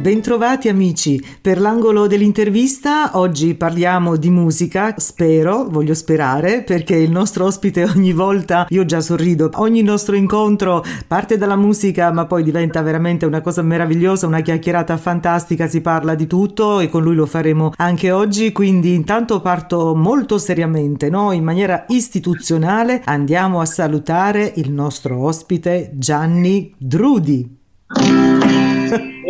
Bentrovati amici, per l'angolo dell'intervista oggi parliamo di musica, spero, voglio sperare, perché il nostro ospite ogni volta, io già sorrido, ogni nostro incontro parte dalla musica ma poi diventa veramente una cosa meravigliosa, una chiacchierata fantastica, si parla di tutto e con lui lo faremo anche oggi, quindi intanto parto molto seriamente, no? in maniera istituzionale andiamo a salutare il nostro ospite Gianni Drudi.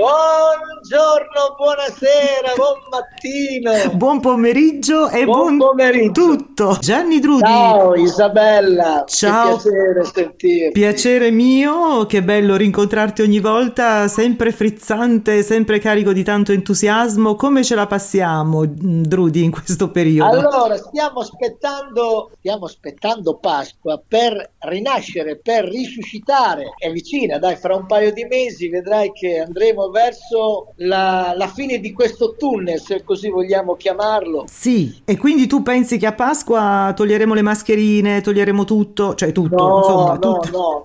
Buongiorno, buonasera, buon mattino. Buon pomeriggio e buon, buon pomeriggio. tutto. Gianni Drudi. Ciao Isabella. Ciao. Che piacere sentirti. Piacere mio, che bello rincontrarti ogni volta, sempre frizzante, sempre carico di tanto entusiasmo. Come ce la passiamo, Drudi, in questo periodo? Allora, stiamo aspettando, stiamo aspettando Pasqua per rinascere, per risuscitare. È vicina, dai, fra un paio di mesi vedrai che andremo verso la, la, fine di questo tunnel, se così vogliamo chiamarlo. Sì, e quindi tu pensi che a Pasqua toglieremo le mascherine, toglieremo tutto, cioè tutto, no, insomma, no, tutto. no,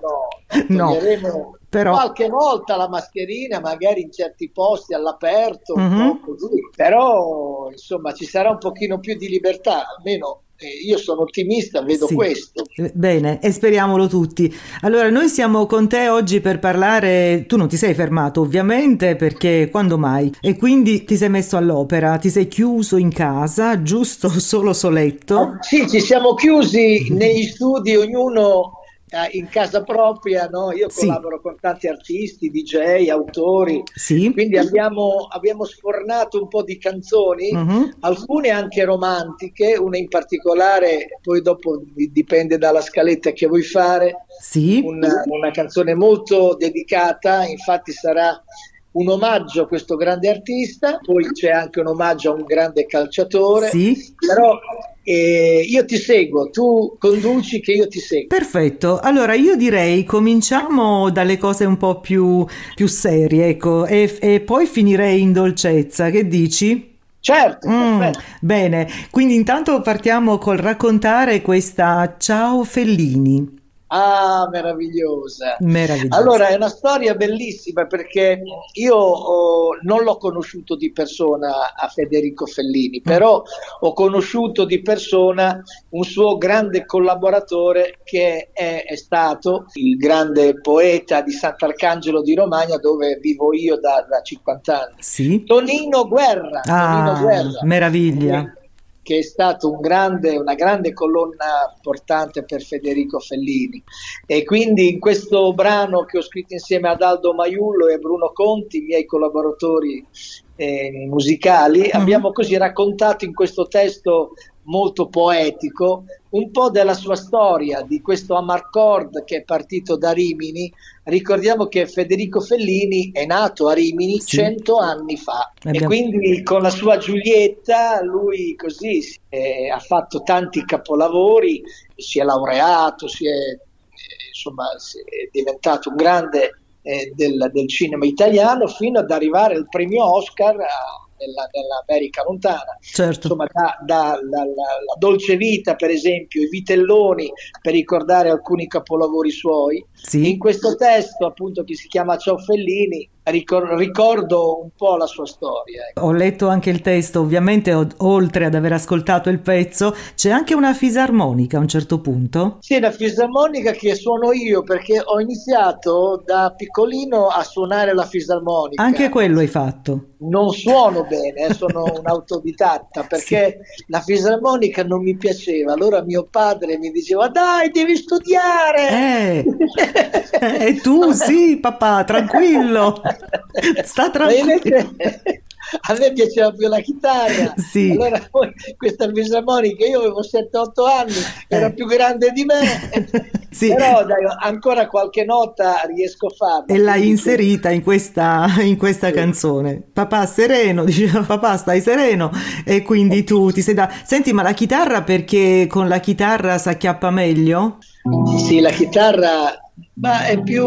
no, toglieremo... Però... Qualche volta la mascherina, magari in certi posti all'aperto, uh-huh. così. però insomma ci sarà un pochino più di libertà, almeno io sono ottimista, vedo sì. questo. Bene, e speriamolo tutti. Allora, noi siamo con te oggi per parlare. Tu non ti sei fermato, ovviamente, perché quando mai? E quindi ti sei messo all'opera, ti sei chiuso in casa, giusto solo soletto? Ah, sì, ci siamo chiusi negli studi, ognuno in casa propria, no? io Sì. collaboro con tanti artisti, DJ, autori, Sì. quindi abbiamo, abbiamo sfornato un po' di canzoni, Mhm. alcune anche romantiche, una in particolare, poi dopo di- dipende dalla scaletta che vuoi fare, Sì. una, una canzone molto dedicata, infatti sarà un omaggio a questo grande artista, poi c'è anche un omaggio a un grande calciatore, Sì. però eh, io ti seguo, tu conduci che io ti seguo. Perfetto, allora io direi cominciamo dalle cose un po' più, più serie, ecco, e, e poi finirei in dolcezza, che dici? Certo, Mm, bene, quindi intanto partiamo col raccontare questa Ciao Fellini, Ah, meravigliosa. meravigliosa. Allora, è una storia bellissima perché io oh, non l'ho conosciuto di persona a Federico Fellini, però ho conosciuto di persona un suo grande collaboratore che è, è stato il grande poeta di Sant'Arcangelo di Romagna dove vivo io da, da 50 anni. Sì? Tonino Guerra. Tonino Ah, Guerra. meraviglia. Che è stato un grande, una grande colonna portante per Federico Fellini. E quindi in questo brano che ho scritto insieme ad Aldo Maiullo e Bruno Conti, i miei collaboratori eh, musicali, Mhm. abbiamo così raccontato in questo testo molto poetico un po' della sua storia, di questo Amarcord che è partito da Rimini. Ricordiamo che Federico Fellini è nato a Rimini Sì. cento anni fa e Abbiamo- quindi con la sua Giulietta lui così eh, ha fatto tanti capolavori, si è laureato, si è, eh, insomma, si è diventato un grande eh, del, del cinema italiano fino ad arrivare al premio Oscar a- nella- nell'America lontana Certo. insomma da, da- da- la, Dolce Vita per esempio, i Vitelloni per ricordare alcuni capolavori suoi. Sì. In questo testo appunto che si chiama Ciao Fellini ricor- ricordo un po' la sua storia. ecco. Ho letto anche il testo, ovviamente o- oltre ad aver ascoltato il pezzo, c'è anche una fisarmonica a un certo punto. Sì, la fisarmonica che suono io perché ho iniziato da piccolino a suonare la fisarmonica. Anche quello hai fatto. non suono bene, eh, sono un autodidatta perché la fisarmonica non mi piaceva. Allora mio padre mi diceva: Dai, devi studiare. Eh, e tu sì, papà, tranquillo. Sta tranquillo. a me piaceva più la chitarra. Sì. Allora poi questa fisarmonica, io avevo 7-8 anni, era Eh. più grande di me. Sì. Però dai, ancora qualche nota riesco a farla. E l'hai inserita in questa, in questa Sì. canzone. Papà sereno, diceva papà stai sereno e quindi tu ti sei da... Senti, ma la chitarra perché con la chitarra si acchiappa meglio? Sì, la chitarra ma è più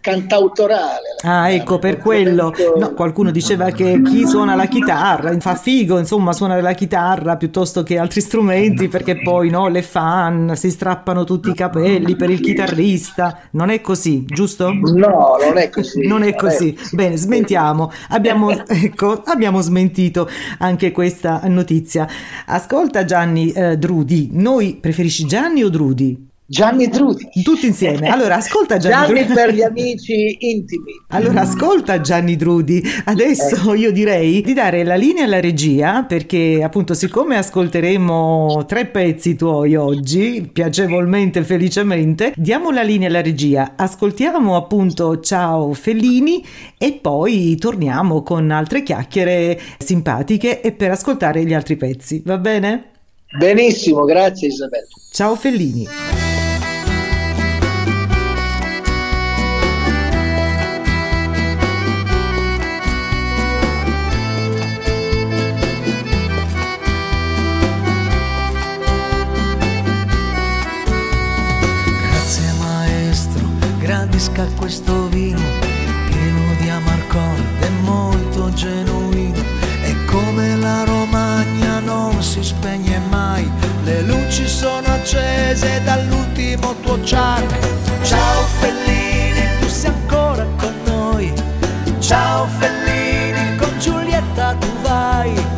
cantautorale. Ah, ecco, per quello. No, qualcuno diceva che chi suona la chitarra fa figo, insomma, suonare la chitarra piuttosto che altri strumenti, perché poi no, le fan si strappano tutti i capelli per il chitarrista. Non è così, giusto? No, non è così. Non è così. Bene, smentiamo. Abbiamo, ecco, abbiamo smentito anche questa notizia. Ascolta Gianni eh, Drudi, noi preferisci Gianni o Drudi? Gianni Drudi. Tutti insieme. Allora, ascolta Gianni, Gianni Drudi. per gli amici intimi. Allora, ascolta Gianni Drudi. Adesso eh. io direi di dare la linea alla regia perché appunto siccome ascolteremo tre pezzi tuoi oggi, piacevolmente felicemente, diamo la linea alla regia. Ascoltiamo appunto Ciao Fellini e poi torniamo con altre chiacchiere simpatiche e per ascoltare gli altri pezzi. Va bene? Benissimo, grazie Isabella. Ciao Fellini. Grandisca questo vino pieno di amarcord e molto genuino. E come la Romagna non si spegne mai le luci sono accese dall'ultimo tuo char. Ciao Fellini tu sei ancora con noi. Ciao Fellini con Giulietta tu vai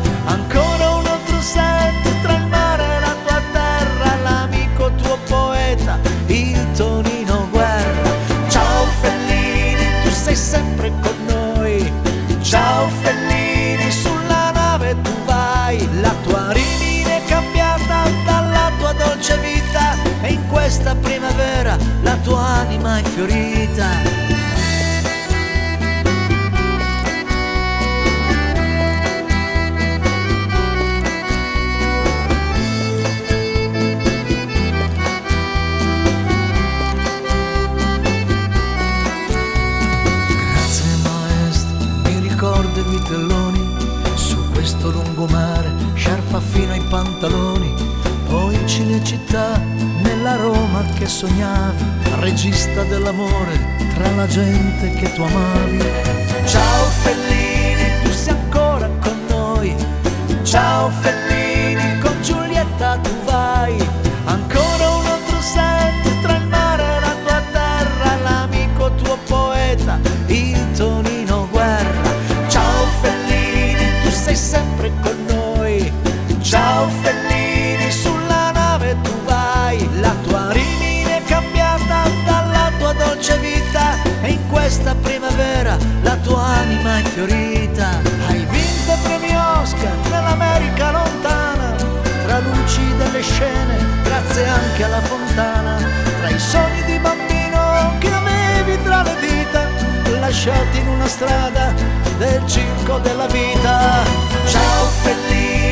fino ai pantaloni, poi Cinecittà, nella Roma che sognavi, regista dell'amore tra la gente che tu amavi. Ciao Fellini, tu sei ancora con noi. Ciao Fellini, lasciati in una strada del circo della vita. Ciao Fellini,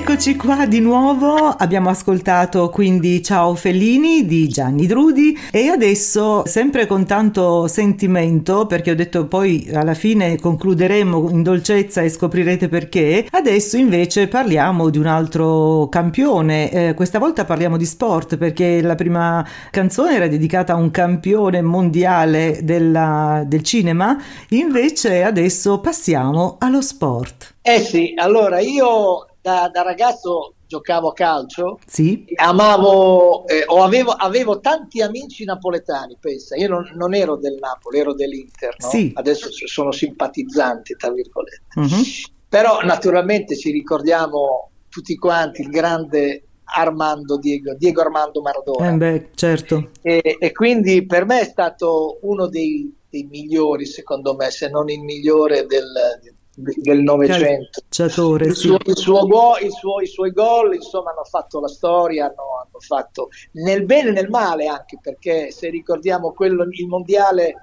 eccoci qua di nuovo. Abbiamo ascoltato quindi Ciao Fellini di Gianni Drudi e adesso, sempre con tanto sentimento, perché ho detto poi alla fine concluderemo in dolcezza e scoprirete perché, adesso invece parliamo di un altro campione. Eh, questa volta parliamo di sport perché la prima canzone era dedicata a un campione mondiale della, del cinema, invece adesso passiamo allo sport. Eh sì, allora io da, da ragazzo giocavo a calcio, Sì? amavo, eh, o avevo, avevo tanti amici napoletani, pensa, io non, non ero del Napoli, ero dell'Inter, no? Sì. adesso sono simpatizzanti, tra virgolette. Mhm. Però naturalmente ci ricordiamo tutti quanti il grande Armando Diego, Diego Armando Maradona. Eh beh, certo. E, e, quindi per me è stato uno dei, dei, migliori, secondo me, se non il migliore del, del Novecento. Il, suo, il, suo go, il suo, I suoi gol insomma hanno fatto la storia, hanno, hanno, fatto nel bene e nel male anche perché se ricordiamo quello, il mondiale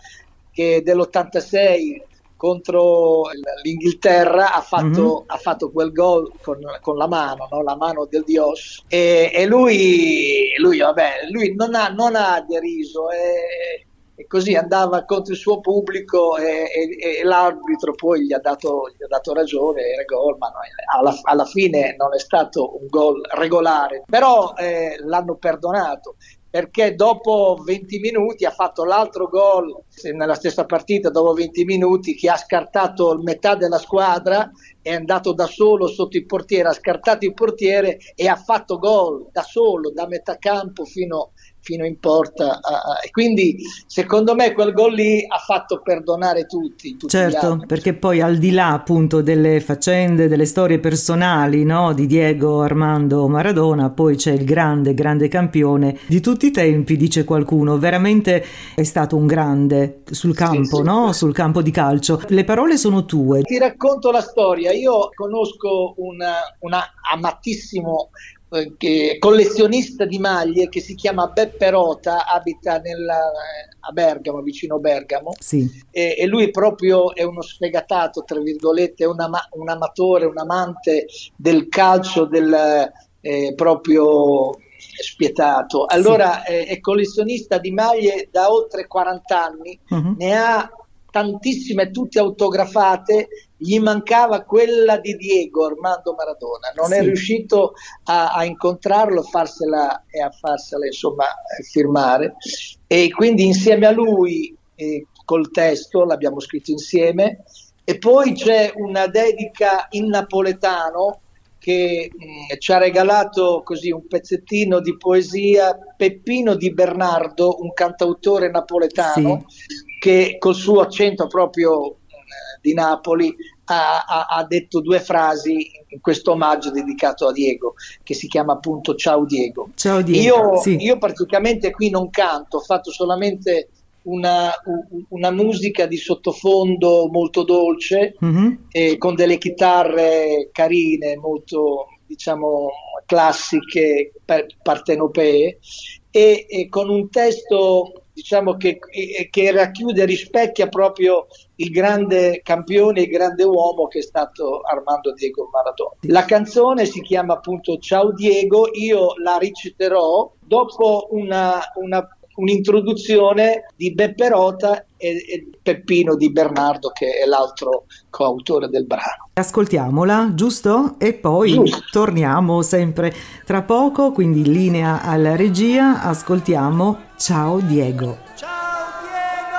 che dell'86 contro l'Inghilterra ha fatto, mm-hmm. ha fatto quel gol con, con, la mano, no? la mano del Dios e, e lui, lui, vabbè, lui non, ha, non ha deriso e, e, così andava contro il suo pubblico e, e l'arbitro poi gli ha dato, gli ha dato ragione, era gol, ma no, alla, alla, fine non è stato un gol regolare, però eh, l'hanno perdonato perché dopo 20 minuti ha fatto l'altro gol nella stessa partita, dopo 20 minuti, che ha scartato metà della squadra, è andato da solo sotto il portiere, ha scartato il portiere e ha fatto gol da solo, da metà campo fino fino in porta. E quindi secondo me quel gol lì ha fatto perdonare tutti. tutti certo, perché poi al di là appunto delle faccende, delle storie personali no, di Diego Armando Maradona, poi c'è il grande, grande campione di tutti i tempi, dice qualcuno. Veramente è stato un grande sul campo, sì, sì, no? sul campo di calcio. Le parole sono tue. Ti racconto la storia. Io conosco un amatissimo collezionista di maglie che si chiama Beppe Rota, abita nella, a Bergamo, vicino Bergamo, sì. e, e, lui proprio è uno sfegatato, tra virgolette, un, ama- un amatore, un amante del calcio, del, eh, proprio spietato. Allora sì. eh, è collezionista di maglie da oltre 40 anni, uh-huh. ne ha tantissime, tutte autografate, gli mancava quella di Diego Armando Maradona, non sì. è riuscito a, a incontrarlo farsela, e a farsela insomma firmare. E quindi insieme a lui eh, col testo l'abbiamo scritto insieme. E poi c'è una dedica in napoletano che mh, mm, ci ha regalato così un pezzettino di poesia Peppino di Bernardo, un cantautore napoletano sì. che col suo accento proprio eh, di Napoli ha, ha, ha, detto due frasi in questo omaggio dedicato a Diego, che si chiama appunto Ciao Diego. Ciao Diego. Io, sì. io praticamente qui non canto, ho fatto solamente una, una musica di sottofondo molto dolce, mm-hmm. eh, con che carine, molto diciamo classiche, partenopee, e, e con un testo diciamo che, che, racchiude, rispecchia proprio il grande campione, il grande uomo che è stato Armando Diego Maradona. La canzone si chiama appunto Ciao Diego, io la reciterò dopo una, una un'introduzione di Beppe Rota e, e, Peppino di Bernardo che è l'altro coautore del brano. Ascoltiamola, giusto? E poi giusto. torniamo sempre tra poco, quindi in linea alla regia, ascoltiamo Ciao Diego. Ciao Diego!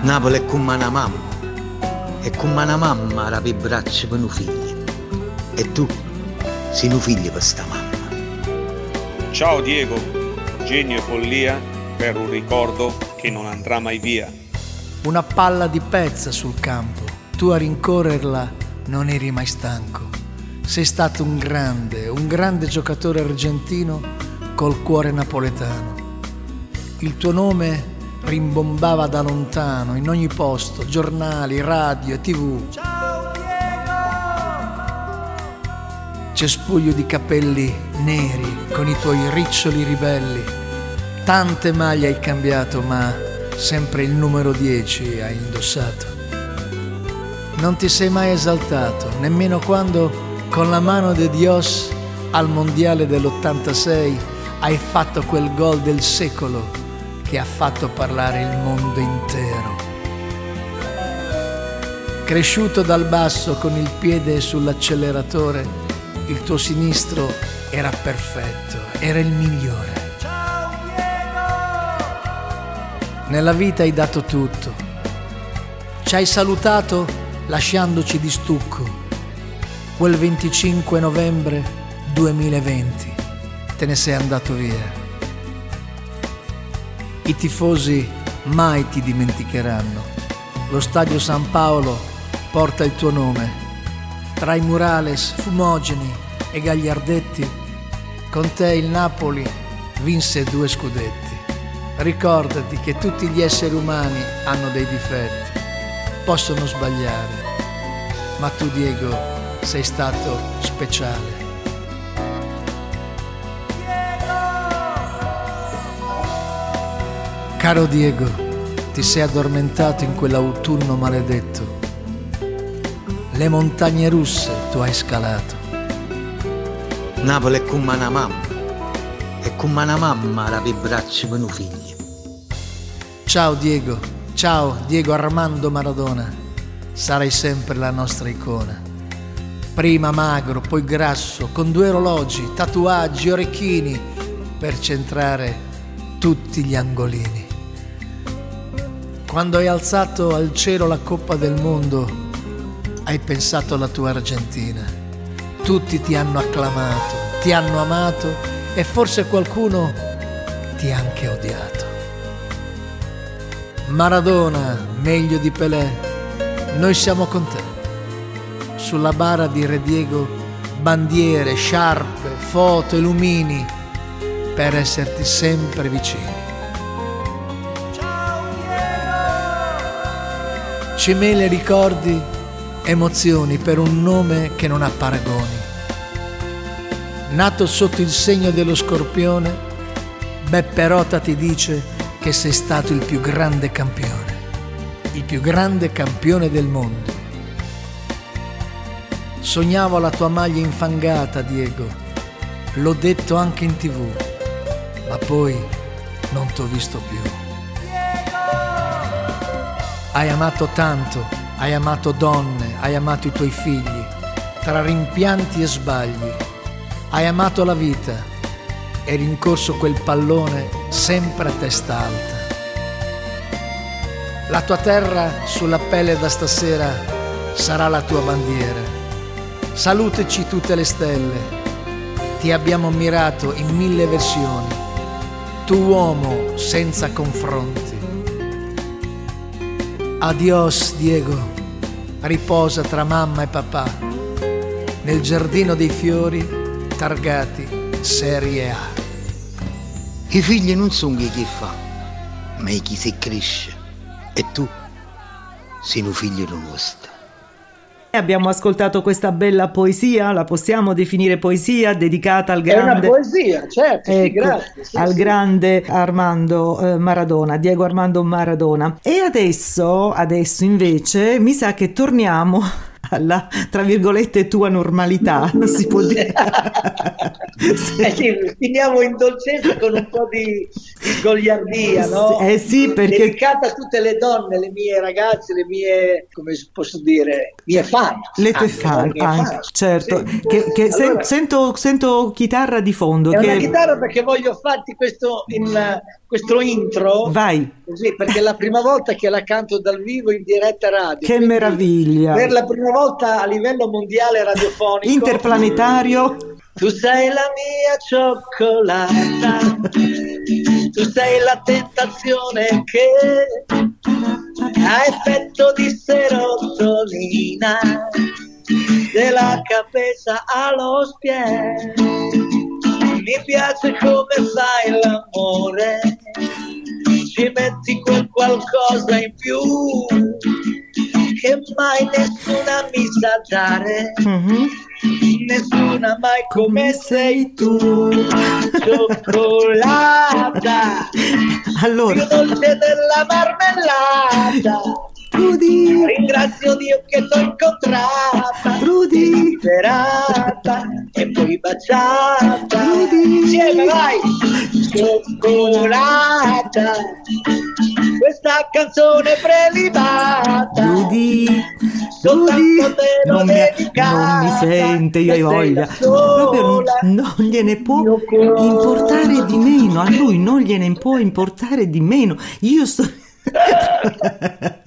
Napoli è come una mamma, è come una mamma rapi braccia per un figlio e tu sei un figlio per sta mamma. Ciao Diego, genio e follia per un ricordo che non andrà mai via. Una palla di pezza sul campo, tu a rincorrerla non eri mai stanco. Sei stato un grande, un grande giocatore argentino col cuore napoletano. Il tuo nome rimbombava da lontano, in ogni posto, giornali, radio e tv. Ciao Diego! Cespuglio di capelli neri con i tuoi riccioli ribelli. Tante maglie hai cambiato, ma sempre il numero 10 hai indossato. Non ti sei mai esaltato, nemmeno quando con la mano de Dios al mondiale dell'86 hai fatto quel gol del secolo che ha fatto parlare il mondo intero. Cresciuto dal basso con il piede sull'acceleratore, il tuo sinistro era perfetto, era il migliore. Nella vita hai dato tutto. Ci hai salutato lasciandoci di stucco quel 25 novembre 2020 te ne sei andato via. I tifosi mai ti dimenticheranno. Lo stadio San Paolo porta il tuo nome. Tra i murales fumogeni e Gagliardetti, con te il Napoli vinse due scudetti. Ricordati che tutti gli esseri umani hanno dei difetti, possono sbagliare, ma tu Diego sei stato speciale. Caro Diego, ti sei addormentato in quell'autunno maledetto. Le montagne russe tu hai scalato. Napoli è come una mamma, e come una mamma rapi i bracci per i figli. Ciao Diego, ciao Diego Armando Maradona, sarai sempre la nostra icona. Prima magro, poi grasso, con due orologi, tatuaggi, orecchini, per centrare tutti gli angolini. Quando hai alzato al cielo la Coppa del Mondo, hai pensato alla tua Argentina. Tutti ti hanno acclamato, ti hanno amato e forse qualcuno ti ha anche odiato. Maradona, meglio di Pelé, noi siamo con te. Sulla bara di Re Diego, bandiere, sciarpe, foto e lumini per esserti sempre vicini. Cimele ricordi, emozioni per un nome che non ha paragoni. Nato sotto il segno dello scorpione, Beppe Rota ti dice che sei stato il più grande campione, il più grande campione del mondo. Sognavo la tua maglia infangata, Diego, l'ho detto anche in tv, ma poi non t'ho visto più. Hai amato tanto, hai amato donne, hai amato i tuoi figli, tra rimpianti e sbagli. Hai amato la vita e rincorso quel pallone sempre a testa alta. La tua terra sulla pelle da stasera sarà la tua bandiera. Saluteci tutte le stelle. Ti abbiamo ammirato in mille versioni. Tu uomo senza confronti. Adios Diego, riposa tra mamma e papà, nel giardino dei fiori targati Serie A. I figli non sono chi fa, ma chi si cresce. E tu sei un figlio nostro. Abbiamo ascoltato questa bella poesia, la possiamo definire poesia, dedicata al È una grande... poesia, certo, sì, Ecco, grazie. sì, al sì. grande Armando eh, Maradona, Diego Armando Maradona. E adesso, adesso invece, mi sa che torniamo alla, tra virgolette, tua normalità, si può dire. Eh sì, finiamo in dolcezza con un po' di, di goliardia, no? Eh sì, perché- Dedicata a tutte le donne, le mie ragazze, le mie, come posso dire, mie fan. Le tue anche, fan, mie anche, fan, certo. sì. Che, che sen- Allora, sento, sento chitarra di fondo. È che... una chitarra perché voglio farti questo, in, questo intro. Vai, Così, perché è la prima volta che la canto dal vivo in diretta radio. che meraviglia. Per la prima volta a livello mondiale radiofonico. Interplanetario. Tu sei la mia cioccolata, tu sei la tentazione che ha effetto di serotonina della cabeza a los pies. Mi piace come fai l'amore, ci metti quel qualcosa in più che mai nessuna mi sa dare. Mhm. Nessuna mai come sei tu, cioccolata, Allora, più dolce della marmellata. Rudy, Ringrazio Dio che t'ho incontrata, Rudy, liberata e poi baciata. Rudy. Insieme vai! Cioccolata, questa canzone prelibata. Rudy, Soltanto te l'ho Non mi, non mi sente, io hai voglia. Proprio non, gliene può importare di meno, a lui non gliene può importare di meno. Io sto...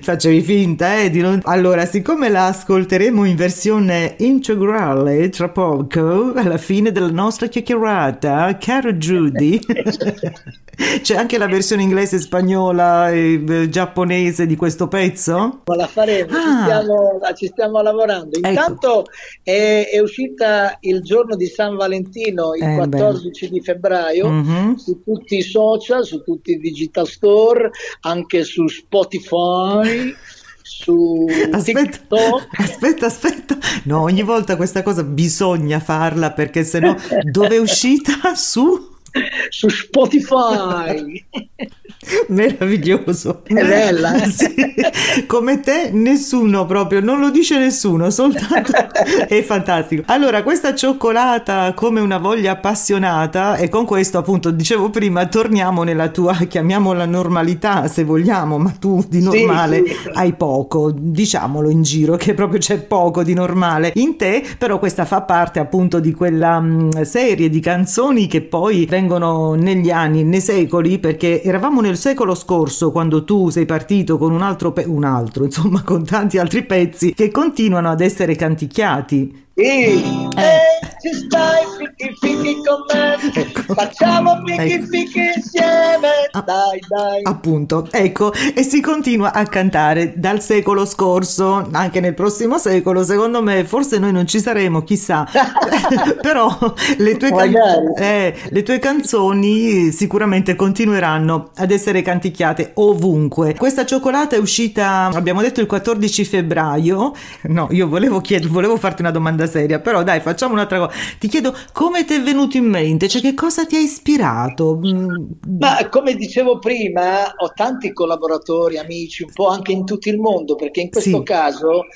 Facevi finta, eh? Di non... Allora, siccome la ascolteremo in versione integrale tra poco, alla fine della nostra chiacchierata, caro Judy, c'è anche la versione inglese, spagnola e eh, giapponese di questo pezzo? Ma la faremo, ah. ci, stiamo, ci, stiamo, lavorando. Ecco. Intanto ecco. è, è, uscita il giorno di San Valentino, il eh, 14 beh. di febbraio, mm-hmm. su tutti i social, su tutti i digital store, anche su Spotify su aspetta, TikTok. Aspetta, aspetta. No, ogni volta questa cosa bisogna farla perché sennò dove è uscita? Su? Su Spotify. Meraviglioso. È bella, eh? sì. Come te, nessuno proprio, non lo dice nessuno, soltanto è fantastico. Allora, questa cioccolata come una voglia appassionata, e con questo, appunto, dicevo prima, torniamo nella tua, chiamiamola normalità se vogliamo, ma tu di normale sì, sì. hai poco, diciamolo in giro che proprio c'è poco di normale in te, però questa fa parte appunto di quella mh, mm, serie di canzoni che poi vengono negli anni, nei secoli, perché eravamo nel secolo scorso quando tu sei partito con un altro, pe- un altro, insomma, con tanti altri pezzi che continuano ad essere canticchiati. Sì, eh. eh, ci stai fichi fichi con me, ecco. facciamo fichi ecco. fichi insieme, ah, dai dai. Appunto, ecco, e si continua a cantare dal secolo scorso, anche nel prossimo secolo, secondo me forse noi non ci saremo, chissà, però le tue, can- eh, le tue canzoni sicuramente continueranno ad essere canticchiate ovunque. Questa cioccolata è uscita, abbiamo detto il 14 febbraio, no, io volevo, chied- volevo farti una domanda seria, però dai, facciamo un'altra cosa. Ti chiedo come ti è venuto in mente, cioè che cosa ti ha ispirato? Mm. Ma come dicevo prima, ho tanti collaboratori, amici, un po' anche in tutto il mondo, perché in questo sì. caso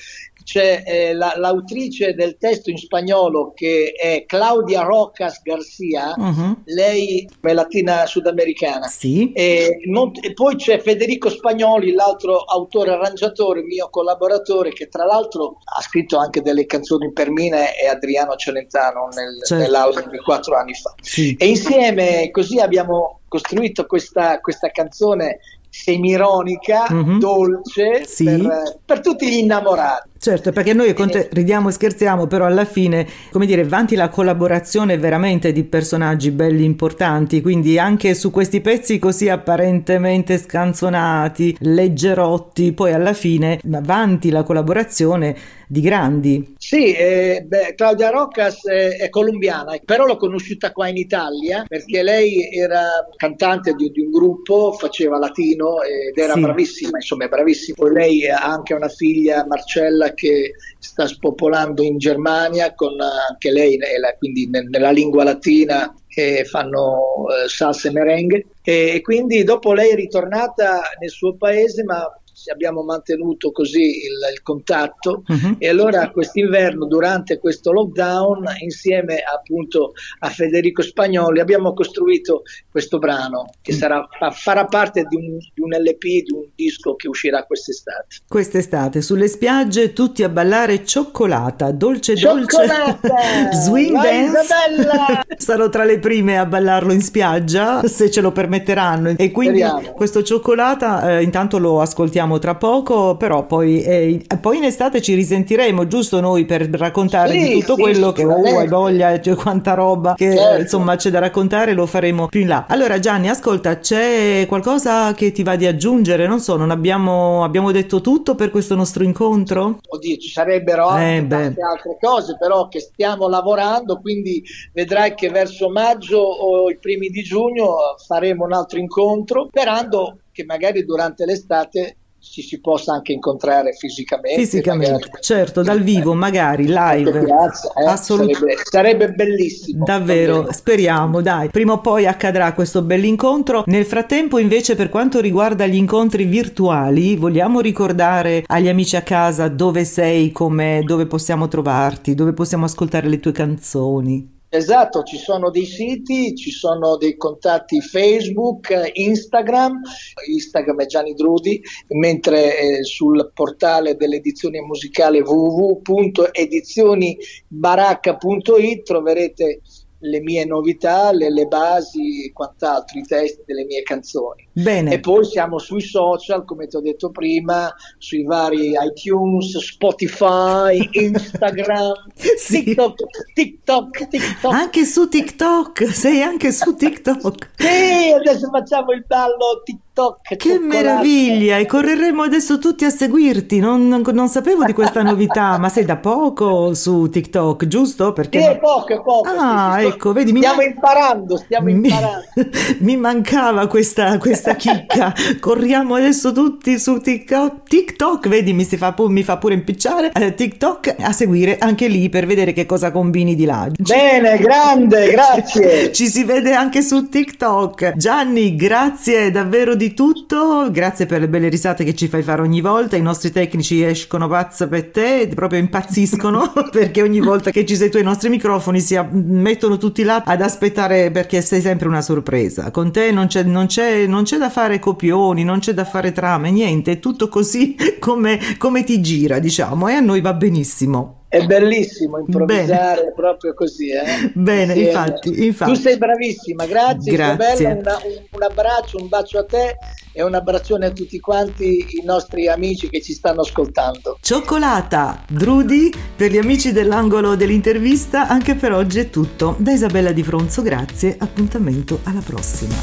c'è eh, la, l'autrice del testo in spagnolo che è Claudia Rocas Garcia, uh-huh. lei è latina sudamericana. Sì. E, non, e, poi c'è Federico Spagnoli, l'altro autore arrangiatore, mio collaboratore, che tra l'altro ha scritto anche delle canzoni per Mina e Adriano Celentano nel, certo. nell'album di quattro anni fa. Sì. E insieme così abbiamo costruito questa, questa canzone semironica, mm-hmm. dolce sì. per, per, tutti gli innamorati. Certo, perché noi te ridiamo e scherziamo, però alla fine, come dire, vanti la collaborazione veramente di personaggi belli importanti, quindi anche su questi pezzi così apparentemente scanzonati, leggerotti, poi alla fine vanti la collaborazione di grandi. Sì, eh, beh, Claudia Roccas è, è, colombiana, però l'ho conosciuta qua in Italia perché lei era cantante di, di un gruppo, faceva latino ed era sì. bravissima, insomma è bravissima. Lei ha anche una figlia, Marcella, che sta spopolando in Germania, con anche lei quindi nella lingua latina e fanno eh, e merengue. E quindi dopo lei è ritornata nel suo paese ma abbiamo mantenuto così il, il contatto uh-huh. e allora quest'inverno durante questo lockdown insieme appunto a Federico Spagnoli abbiamo costruito questo brano che mm. sarà, farà parte di un, di un, LP, di un disco che uscirà quest'estate. Quest'estate sulle spiagge tutti a ballare cioccolata, dolce cioccolata! dolce, swing Vai dance. Isabella! Sarò tra le prime a ballarlo in spiaggia se ce lo permetteranno e quindi Speriamo. questo cioccolata eh, intanto lo ascoltiamo torniamo tra poco, però poi, eh, poi, in estate ci risentiremo, giusto noi, per raccontare sì, di tutto sì, quello che oh, hai voglia, cioè, quanta roba che certo. insomma c'è da raccontare, lo faremo più in là. Allora Gianni, ascolta, c'è qualcosa che ti va di aggiungere? Non so, non abbiamo, abbiamo detto tutto per questo nostro incontro? Oddio, ci sarebbero anche eh, tante altre cose, però che stiamo lavorando, quindi vedrai che verso maggio o i primi di giugno faremo un altro incontro, sperando che magari durante l'estate ci si possa anche incontrare fisicamente. Fisicamente, magari. certo, dal vivo, magari live. Piazza, eh? Assolutamente. Sarebbe, sarebbe, bellissimo. Davvero, davvero, speriamo, dai. Prima o poi accadrà questo bell'incontro. Nel frattempo, invece, per quanto riguarda gli incontri virtuali, vogliamo ricordare agli amici a casa dove sei, com'è, dove possiamo trovarti, dove possiamo ascoltare le tue canzoni. Esatto, ci sono dei siti, ci sono dei contatti Facebook, Instagram, Instagram è Gianni Drudi, mentre eh, sul portale dell'edizione musicale www.edizionibaraca.it troverete le mie novità, le, le basi e quant'altro, i testi delle mie canzoni. Bene. E poi siamo sui social, come ti ho detto prima, sui vari iTunes, Spotify, Instagram, Sì. TikTok, TikTok, TikTok. Anche su TikTok, sei anche su TikTok. Sì, adesso facciamo il ballo TikTok. Che cioccolato. meraviglia! E correremo adesso tutti a seguirti. Non, non- non sapevo di questa novità, ma sei da poco su TikTok, giusto? Perché Sì, è poco, è poco. Ah, sì, ecco, vedi, mi stiamo man- imparando, stiamo mi, imparando. mi mancava questa, questa chicca. Corriamo adesso tutti su TikTok. TikTok, vedi, mi, si fa, pu- mi fa pure impicciare. Eh, TikTok a seguire anche lì per vedere che cosa combini di là. Ci- Bene, grande, grazie. Ci si vede anche su TikTok. Gianni, grazie davvero di tutto. Grazie per le belle risate che ci fai fare ogni volta. I nostri tecnici escono pazza per te, proprio impazziscono perché ogni volta che ci sei tu ai nostri microfoni si mettono tutti là ad aspettare perché sei sempre una sorpresa. Con te non c'è, non c'è, non c'è da fare copioni, non c'è da fare trame, niente, è tutto così come, come ti gira, diciamo, e a noi va benissimo. È bellissimo improvvisare proprio così. Eh? Bene, infatti, infatti. Tu sei bravissima, grazie. Grazie. Una- un, un abbraccio, un bacio a te e un abbraccione a tutti quanti i nostri amici che ci stanno ascoltando. Cioccolata, Drudy, per gli amici dell'angolo dell'intervista, anche per oggi è tutto. Da Isabella Di Fronzo, grazie, appuntamento alla prossima.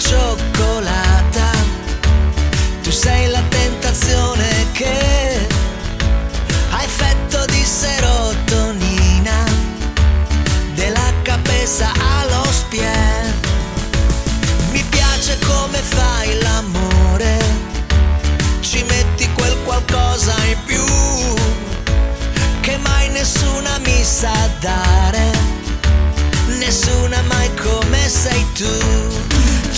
Cioccolata, tu sei la tentazione che ha effetto di serotonina, della capesa allo spien. Mi piace come fai l'amore, ci metti quel qualcosa in più che mai nessuna mi sa dare nessuna mai come sei tu.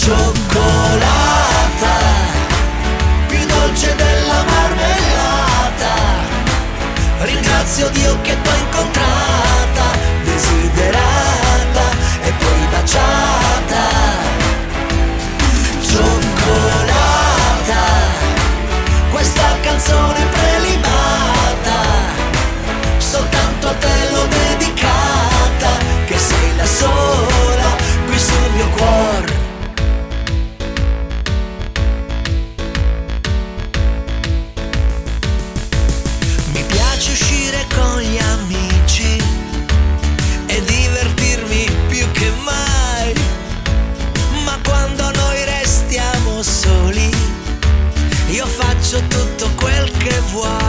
Cioccolata, più dolce della marmellata. Ringrazio Dio che quel